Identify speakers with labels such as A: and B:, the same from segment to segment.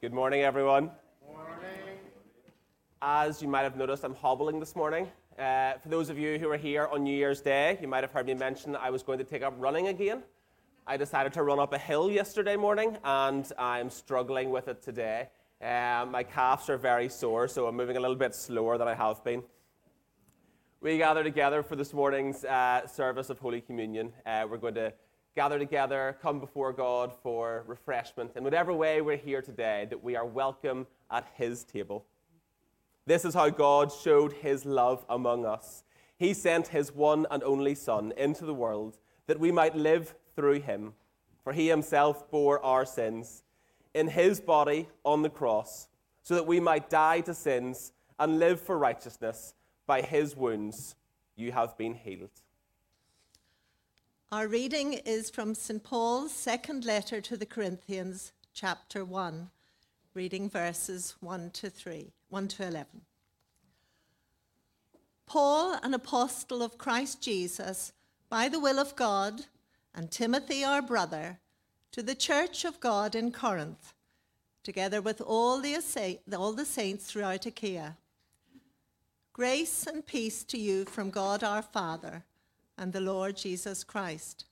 A: Good morning, everyone. Morning. As you might have noticed, I'm hobbling this morning. Uh, for those of you who are here on New Year's Day, you might have heard me mention I was going to take up running again. I decided to run up a hill yesterday morning, and I'm struggling with it today. Uh, my calves are very sore, so I'm moving a little bit slower than I have been. We gather together for this morning's uh, service of Holy Communion. Uh, we're going to gather together, come before God for refreshment. In whatever way we're here today, that we are welcome at His table. This is how God showed His love among us. He sent His one and only Son into the world that we might live through Him, for He Himself bore our sins in His body on the cross, so that we might die to sins and live for righteousness. By His wounds you have been healed.
B: Our reading is from St. Paul's second letter to the Corinthians, chapter 1, reading verses 1 to 3, 1 to 11. Paul, an apostle of Christ Jesus, by the will of God, and Timothy, our brother, to the church of God in Corinth, together with all the, all the saints throughout Achaia. Grace and peace to you from God our Father and the Lord Jesus Christ.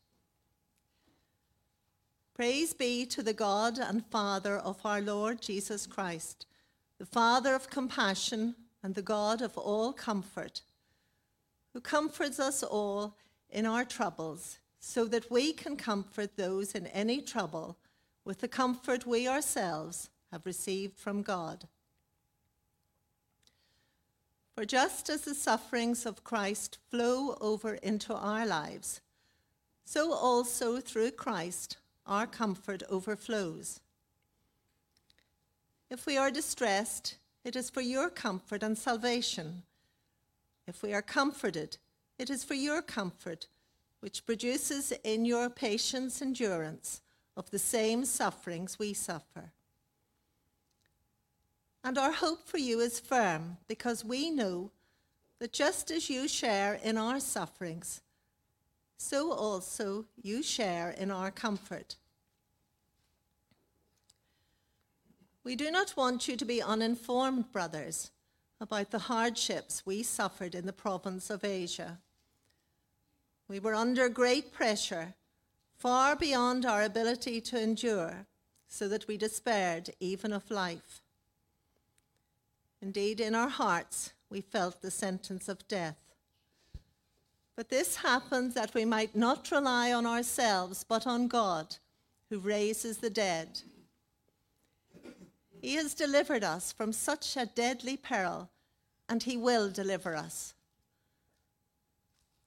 B: Praise be to the God and Father of our Lord Jesus Christ, the Father of compassion and the God of all comfort, who comforts us all in our troubles, so that we can comfort those in any trouble with the comfort we ourselves have received from God. For just as the sufferings of Christ flow over into our lives, so also through Christ our comfort overflows. If we are distressed, it is for your comfort and salvation. If we are comforted, it is for your comfort, which produces in your patience endurance of the same sufferings we suffer. And our hope for you is firm because we know that just as you share in our sufferings, so also you share in our comfort. We do not want you to be uninformed, brothers, about the hardships we suffered in the province of Asia. We were under great pressure, far beyond our ability to endure, so that we despaired even of life. Indeed, in our hearts, we felt the sentence of death. But this happened that we might not rely on ourselves, but on God, who raises the dead. He has delivered us from such a deadly peril, and He will deliver us.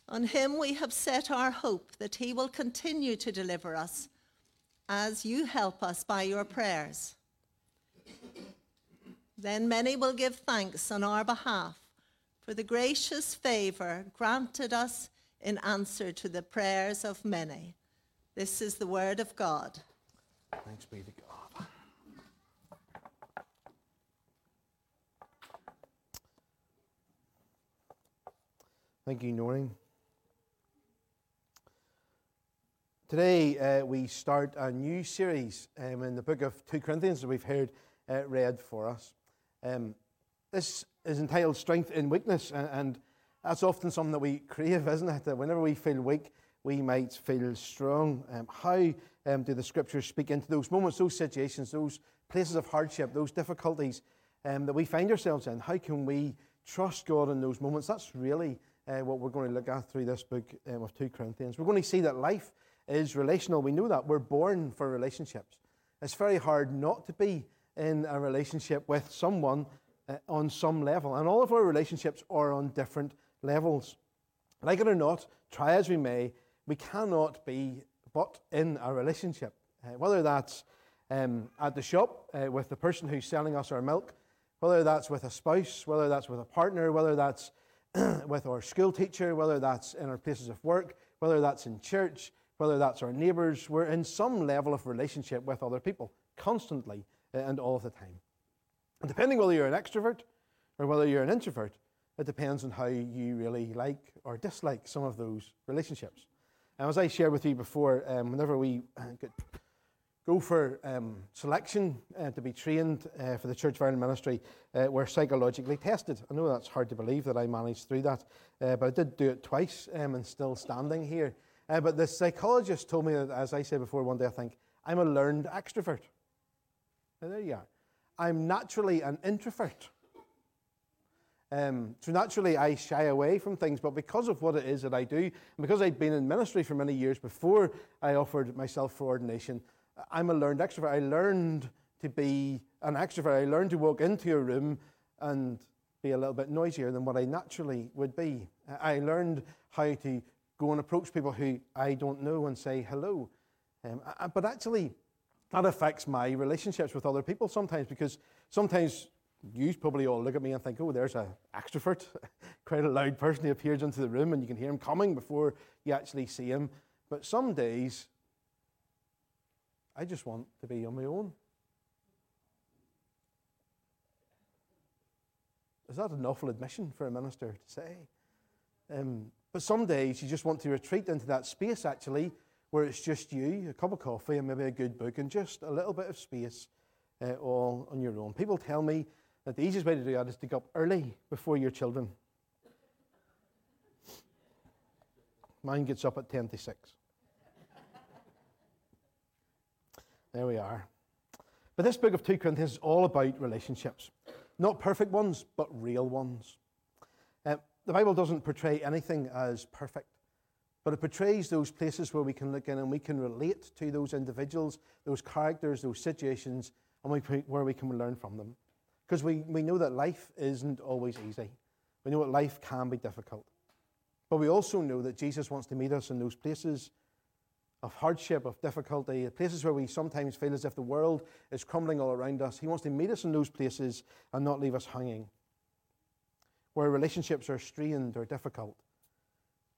B: On Him we have set our hope that He will continue to deliver us as you help us by your prayers. Then many will give thanks on our behalf for the gracious favor granted us in answer to the prayers of many. This is the word of God.
C: Thanks be to God. Thank you, Noreen. Today uh, we start a new series um, in the book of 2 Corinthians that we've heard uh, read for us. Um, this is entitled Strength in Weakness, and, and, that's often something that we crave, isn't it? That whenever we feel weak, we might feel strong. Um, how um, do the scriptures speak into those moments, those situations, those places of hardship, those difficulties um, that we find ourselves in? How can we trust God in those moments? That's really uh, what we're going to look at through this book um, of 2 Corinthians. We're going to see that life is relational. We know that. We're born for relationships. It's very hard not to be in a relationship with someone uh, on some level. And all of our relationships are on different levels. Like it or not, try as we may, we cannot be but in a relationship. Uh, whether that's um, at the shop uh, with the person who's selling us our milk, whether that's with a spouse, whether that's with a partner, whether that's with our school teacher, whether that's in our places of work, whether that's in church, whether that's our neighbours, we're in some level of relationship with other people constantly and all of the time. And depending whether you're an extrovert or whether you're an introvert, it depends on how you really like or dislike some of those relationships. And as I shared with you before, um, whenever we uh, go for um, selection uh, to be trained uh, for the Church of Ireland ministry uh, were psychologically tested. I know that's hard to believe that I managed through that, uh, but I did do it twice um, and still standing here. Uh, but the psychologist told me that, as I said before one day, I think, I'm a learned extrovert. Now, there you are. I'm naturally an introvert. Um, so naturally, I shy away from things, but because of what it is that I do, and because I'd been in ministry for many years before I offered myself for ordination, I'm a learned extrovert. I learned to be an extrovert. I learned to walk into a room and be a little bit noisier than what I naturally would be. I learned how to go and approach people who I don't know and say hello. Um, but actually, that affects my relationships with other people sometimes because sometimes you probably all look at me and think, oh, there's an extrovert, quite a loud person who appears into the room and you can hear him coming before you actually see him. But some days, I just want to be on my own. Is that an awful admission for a minister to say? Um, but some days you just want to retreat into that space, actually, where it's just you, a cup of coffee, and maybe a good book, and just a little bit of space uh, all on your own. People tell me that the easiest way to do that is to get up early before your children. Mine gets up at 10 to 6. There we are. But this book of 2 Corinthians is all about relationships. Not perfect ones, but real ones. Uh, the Bible doesn't portray anything as perfect, but it portrays those places where we can look in and we can relate to those individuals, those characters, those situations, and we, where we can learn from them. Because we, we know that life isn't always easy. We know that life can be difficult. But we also know that Jesus wants to meet us in those places of hardship, of difficulty, places where we sometimes feel as if the world is crumbling all around us. He wants to meet us in those places and not leave us hanging. Where relationships are strained or difficult,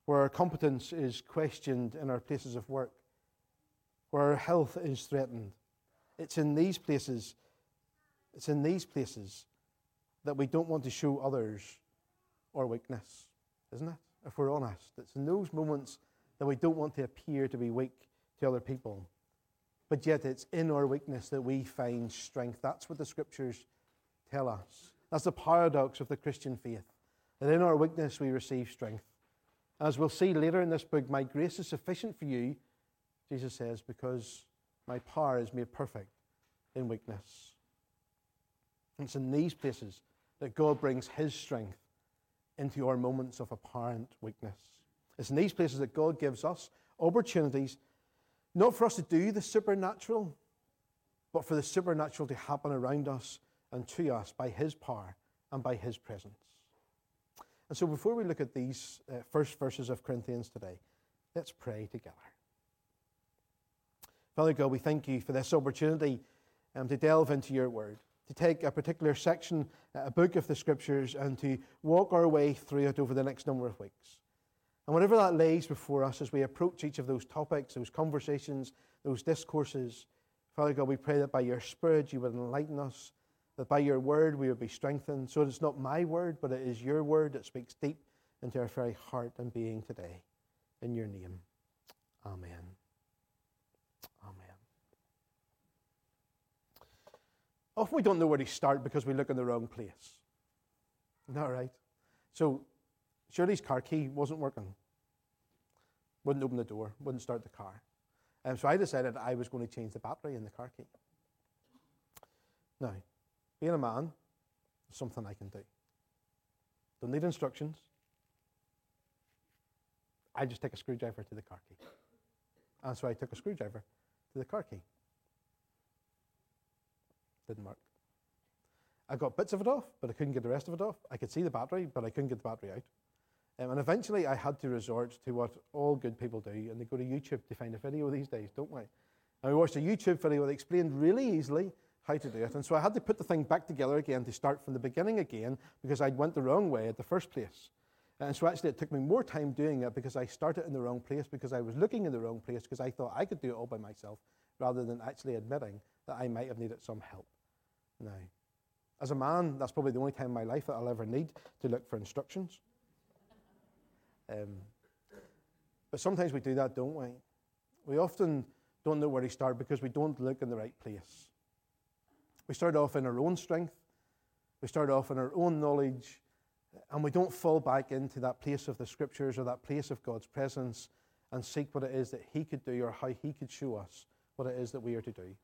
C: where our competence is questioned in our places of work, where our health is threatened. It's in these places, it's in these places that we don't want to show others our weakness, isn't it? If we're honest, it's in those moments that we don't want to appear to be weak to other people. But yet, it's in our weakness that we find strength. That's what the scriptures tell us. That's the paradox of the Christian faith that in our weakness we receive strength. As we'll see later in this book, my grace is sufficient for you, Jesus says, because my power is made perfect in weakness. And it's in these places that God brings his strength into our moments of apparent weakness. It's in these places that God gives us opportunities, not for us to do the supernatural, but for the supernatural to happen around us and to us by His power and by His presence. And so, before we look at these uh, first verses of Corinthians today, let's pray together. Father God, we thank you for this opportunity um, to delve into your word, to take a particular section, a book of the scriptures, and to walk our way through it over the next number of weeks. And whatever that lays before us as we approach each of those topics, those conversations, those discourses, Father God, we pray that by your Spirit you would enlighten us, that by your word we would be strengthened, so it's not my word, but it is your word that speaks deep into our very heart and being today. In your name, Amen. Amen. Often we don't know where to start because we look in the wrong place. Isn't that right? So Shirley's car key wasn't working. Wouldn't open the door, wouldn't start the car. And so I decided I was going to change the battery in the car key. Now, being a man is something I can do. Don't need instructions. I just take a screwdriver to the car key. And so I took a screwdriver to the car key. Didn't work. I got bits of it off, but I couldn't get the rest of it off. I could see the battery, but I couldn't get the battery out. Um, and eventually I had to resort to what all good people do, and they go to YouTube to find a video these days, don't we? And we watched a YouTube video that explained really easily how to do it. And so I had to put the thing back together again to start from the beginning again because I went the wrong way at the first place. And so actually it took me more time doing it because I started in the wrong place, because I was looking in the wrong place, because I thought I could do it all by myself, rather than actually admitting that I might have needed some help. Now, as a man, that's probably the only time in my life that I'll ever need to look for instructions. Um, but sometimes we do that, don't we? We often don't know where to start because we don't look in the right place. We start off in our own strength, we start off in our own knowledge, and we don't fall back into that place of the scriptures or that place of God's presence and seek what it is that He could do or how He could show us what it is that we are to do.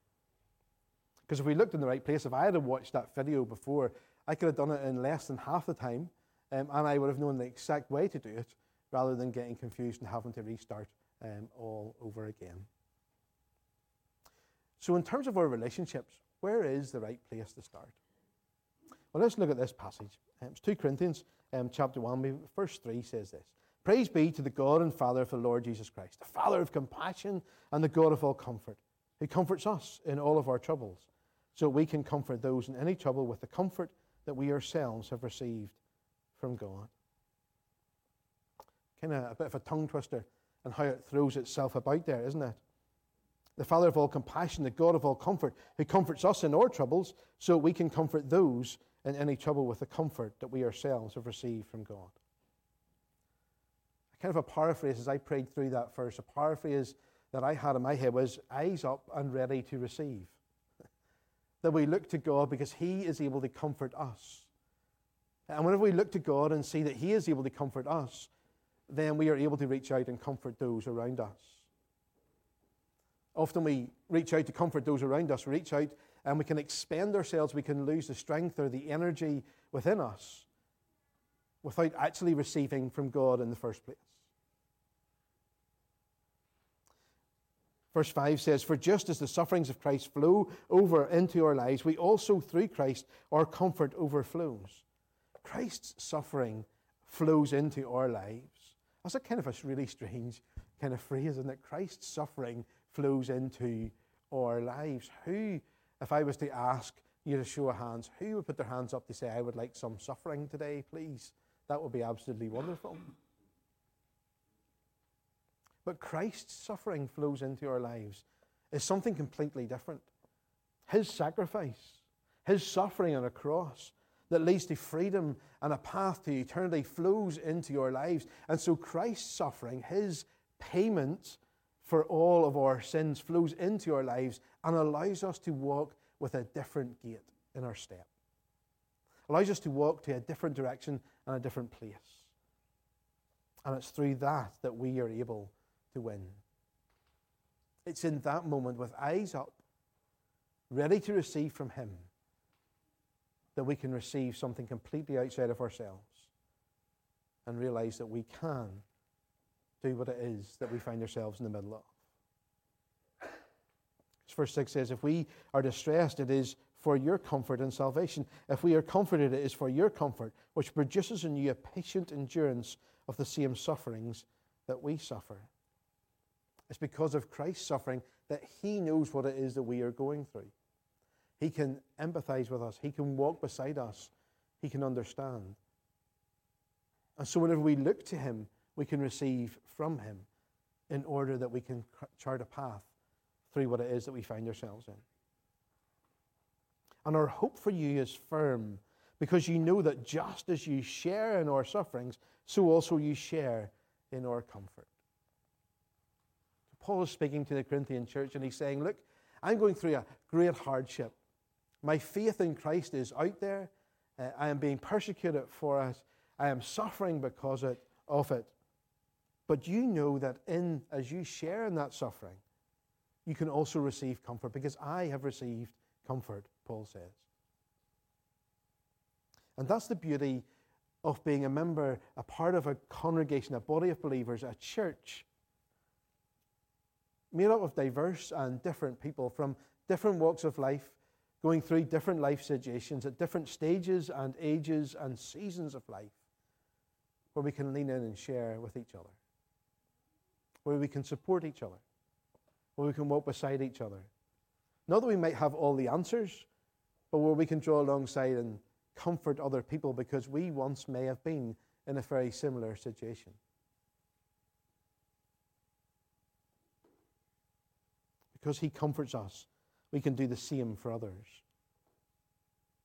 C: Because if we looked in the right place, if I had watched that video before, I could have done it in less than half the time, um, and I would have known the exact way to do it rather than getting confused and having to restart um, all over again. So, in terms of our relationships, where is the right place to start? Well, let's look at this passage. Um, it's 2 Corinthians um, chapter 1, verse 3 says this Praise be to the God and Father of the Lord Jesus Christ, the Father of compassion and the God of all comfort, who comforts us in all of our troubles, so we can comfort those in any trouble with the comfort that we ourselves have received from God. Kind of a bit of a tongue twister and how it throws itself about there, isn't it? The Father of all compassion, the God of all comfort, who comforts us in our troubles, so we can comfort those in any trouble with the comfort that we ourselves have received from God. Kind of a paraphrase as I prayed through that verse, a paraphrase that I had in my head was eyes up and ready to receive. that we look to God because He is able to comfort us. And whenever we look to God and see that He is able to comfort us, then we are able to reach out and comfort those around us. Often we reach out to comfort those around us, reach out and we can expend ourselves, we can lose the strength or the energy within us without actually receiving from God in the first place. Verse 5 says, For just as the sufferings of Christ flow over into our lives, we also through Christ our comfort overflows. Christ's suffering flows into our lives. That's a kind of a really strange kind of phrase, isn't it? Christ's suffering flows into our lives. Who, if I was to ask you to show of hands, who would put their hands up to say, I would like some suffering today, please? That would be absolutely wonderful. But Christ's suffering flows into our lives is something completely different. His sacrifice, his suffering on a cross that leads to freedom and a path to eternity flows into your lives. And so Christ's suffering, his payment for all of our sins, flows into our lives and allows us to walk with a different gait in our step. Allows us to walk to a different direction and a different place. And it's through that that we are able to win. It's in that moment with eyes up, ready to receive from Him, that we can receive something completely outside of ourselves and realize that we can do what it is that we find ourselves in the middle of. Verse 6 says, If we are distressed, it is for your comfort and salvation. If we are comforted, it is for your comfort, which produces in you a patient endurance of the same sufferings that we suffer. It's because of Christ's suffering that He knows what it is that we are going through. He can empathize with us, He can walk beside us, He can understand. And so, whenever we look to Him, we can receive from Him in order that we can chart a path through what it is that we find ourselves in. And our hope for you is firm because you know that just as you share in our sufferings, so also you share in our comfort. Paul is speaking to the Corinthian church and he's saying, Look, I'm going through a great hardship. My faith in Christ is out there. Uh, I am being persecuted for it. I am suffering because of it. But you know that in as you share in that suffering, you can also receive comfort because I have received comfort, Paul says. And that's the beauty of being a member, a part of a congregation, a body of believers, a church made up of diverse and different people from different walks of life, going through different life situations at different stages and ages and seasons of life, where we can lean in and share with each other, where we can support each other, where we can walk beside each other. Not that we might have all the answers, but where we can draw alongside and comfort other people because we once may have been in a very similar situation. Because He comforts us, we can do the same for others.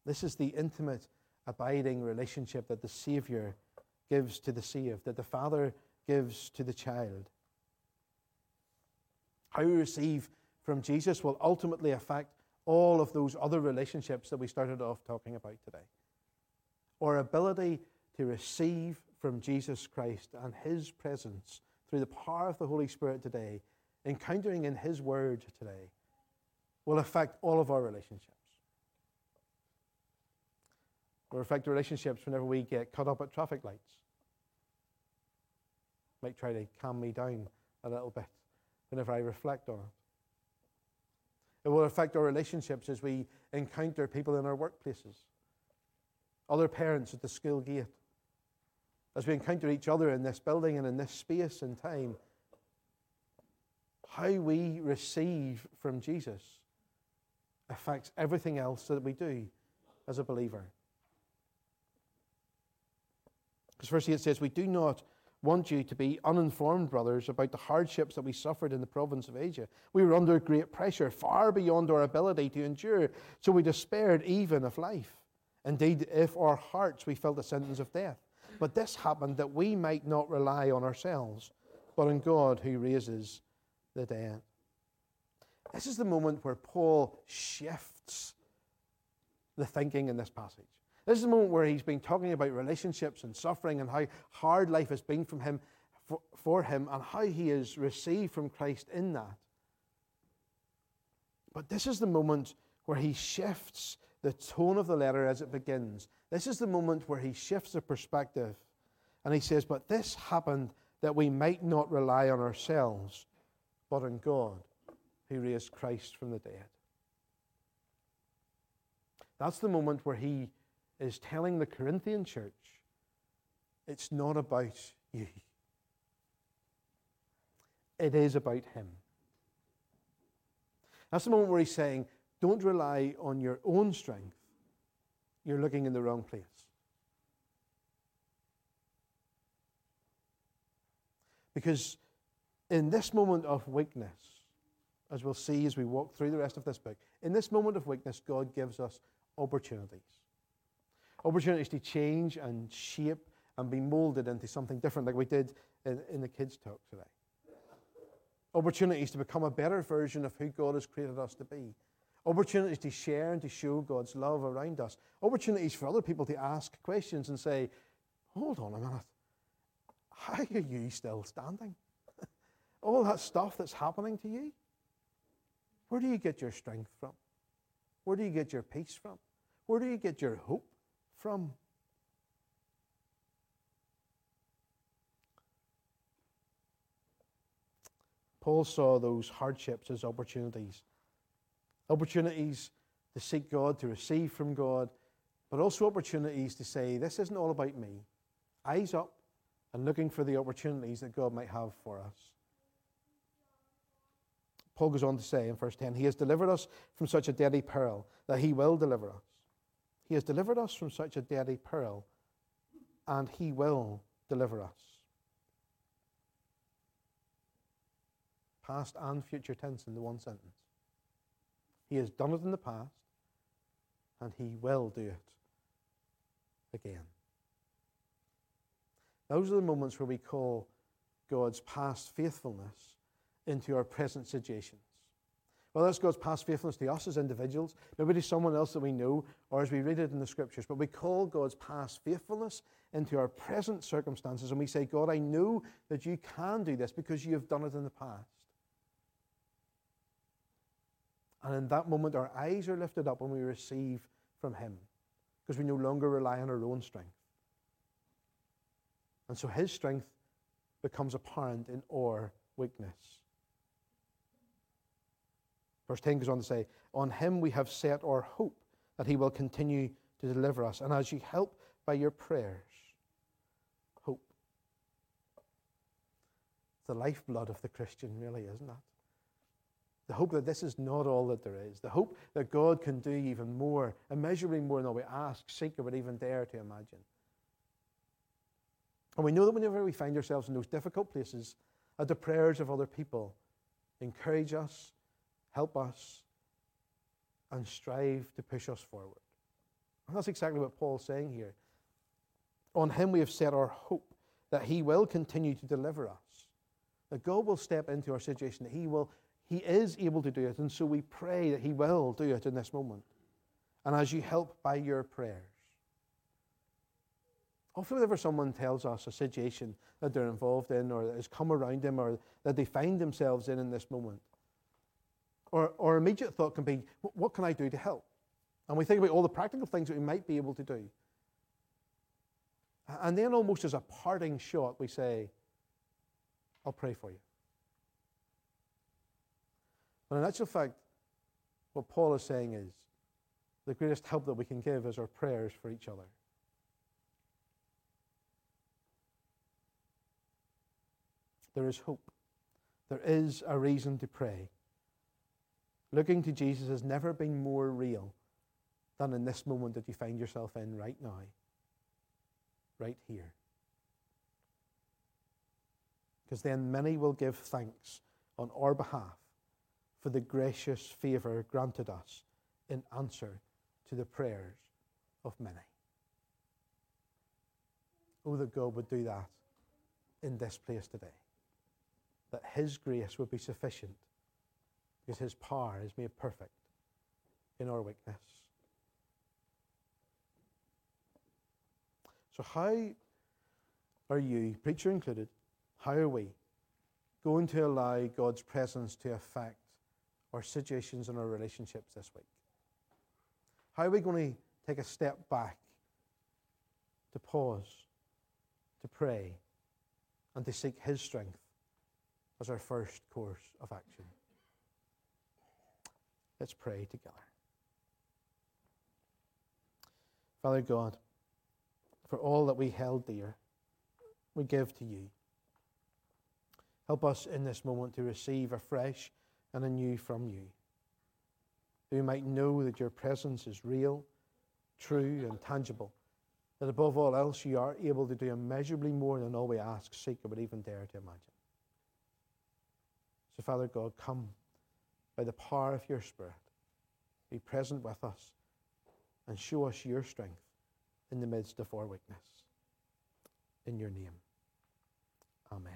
C: This is the intimate, abiding relationship that the Savior gives to the saved, that the Father gives to the child. How we receive from Jesus will ultimately affect all of those other relationships that we started off talking about today. Our ability to receive from Jesus Christ and His presence through the power of the Holy Spirit today, encountering in His Word today, will affect all of our relationships. Will affect relationships whenever we get caught up at traffic lights. Might try to calm me down a little bit whenever I reflect on it. It will affect our relationships as we encounter people in our workplaces, other parents at the school gate, as we encounter each other in this building and in this space and time. How we receive from Jesus affects everything else that we do as a believer. Because firstly, it says, We do not want you to be uninformed, brothers, about the hardships that we suffered in the province of Asia. We were under great pressure, far beyond our ability to endure, so we despaired even of life. Indeed, if our hearts we felt the sentence of death. But this happened that we might not rely on ourselves, but on God who raises the dead. This is the moment where Paul shifts the thinking in this passage. This is the moment where he's been talking about relationships and suffering and how hard life has been from him, for, for him and how he has received from Christ in that. But this is the moment where he shifts the tone of the letter as it begins. This is the moment where he shifts the perspective and he says, But this happened that we might not rely on ourselves, but on God who raised Christ from the dead. That's the moment where he is telling the Corinthian church it's not about you, it is about him. That's the moment where he's saying, don't rely on your own strength. You're looking in the wrong place. Because in this moment of weakness, as we'll see as we walk through the rest of this book, in this moment of weakness, God gives us opportunities opportunities to change and shape and be molded into something different, like we did in, in the kids' talk today. Opportunities to become a better version of who God has created us to be. Opportunities to share and to show God's love around us. Opportunities for other people to ask questions and say, hold on a minute. How are you still standing? All that stuff that's happening to you, where do you get your strength from? Where do you get your peace from? Where do you get your hope from. Paul saw those hardships as opportunities. Opportunities to seek God, to receive from God, but also opportunities to say, This isn't all about me. Eyes up and looking for the opportunities that God might have for us. Paul goes on to say in verse 10 He has delivered us from such a deadly peril that He will deliver us. He has delivered us from such a deadly peril, and He will deliver us. Past and future tense in the one sentence. He has done it in the past, and He will do it again. Those are the moments where we call God's past faithfulness into our present situations. Well, that's God's past faithfulness to us as individuals, maybe to someone else that we know, or as we read it in the scriptures. But we call God's past faithfulness into our present circumstances, and we say, God, I know that you can do this because you have done it in the past. And in that moment, our eyes are lifted up when we receive from Him because we no longer rely on our own strength. And so His strength becomes apparent in our weakness. Verse 10 goes on to say, On him we have set our hope that he will continue to deliver us. And as you help by your prayers, hope. It's the lifeblood of the Christian, really, isn't it? The hope that this is not all that there is. The hope that God can do even more, immeasurably more than we ask, seek, or would even dare to imagine. And we know that whenever we find ourselves in those difficult places, that the prayers of other people encourage us, help us, and strive to push us forward. And that's exactly what Paul's saying here. On him we have set our hope that he will continue to deliver us. That God will step into our situation, that he will He is able to do it, and so we pray that He will do it in this moment. And as you help by your prayers, often whenever someone tells us a situation that they're involved in or that has come around them or that they find themselves in in this moment, or, immediate thought can be, what can I do to help? And we think about all the practical things that we might be able to do. And then, almost as a parting shot, we say, I'll pray for you. But in actual fact, what Paul is saying is the greatest help that we can give is our prayers for each other. There is hope. There is a reason to pray. Looking to Jesus has never been more real than in this moment that you find yourself in right now, right here. Because then many will give thanks on our behalf for the gracious favour granted us in answer to the prayers of many. Oh, that God would do that in this place today. That His grace would be sufficient because His power is made perfect in our weakness. So, how are you, preacher included, how are we going to allow God's presence to affect our situations and our relationships this week? How are we going to take a step back to pause, to pray, and to seek His strength as our first course of action? Let's pray together. Father God, for all that we held dear, we give to you. Help us in this moment to receive afresh and anew from you. That we might know that your presence is real, true, and tangible. That above all else, you are able to do immeasurably more than all we ask, seek, or would even dare to imagine. So, Father God, come by the power of your Spirit. Be present with us and show us your strength in the midst of our weakness. In your name. Amen.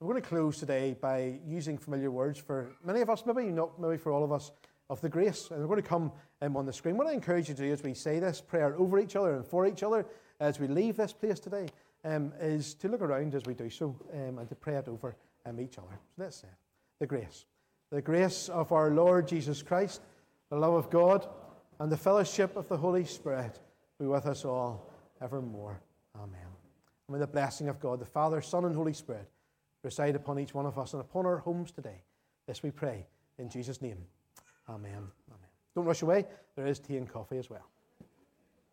C: We're going to close today by using familiar words for many of us, maybe not maybe for all of us, of the grace. And we're going to come um, on the screen. What I encourage you to do as we say this prayer over each other and for each other as we leave this place today um, is to look around as we do so um, and to pray it over um, each other. So let's say the grace. The grace of our Lord Jesus Christ, the love of God, and the fellowship of the Holy Spirit be with us all evermore. Amen. And with the blessing of God, the Father, Son, and Holy Spirit, reside upon each one of us and upon our homes today. This we pray in Jesus' name. Amen. Amen. Don't rush away. There is tea and coffee as well.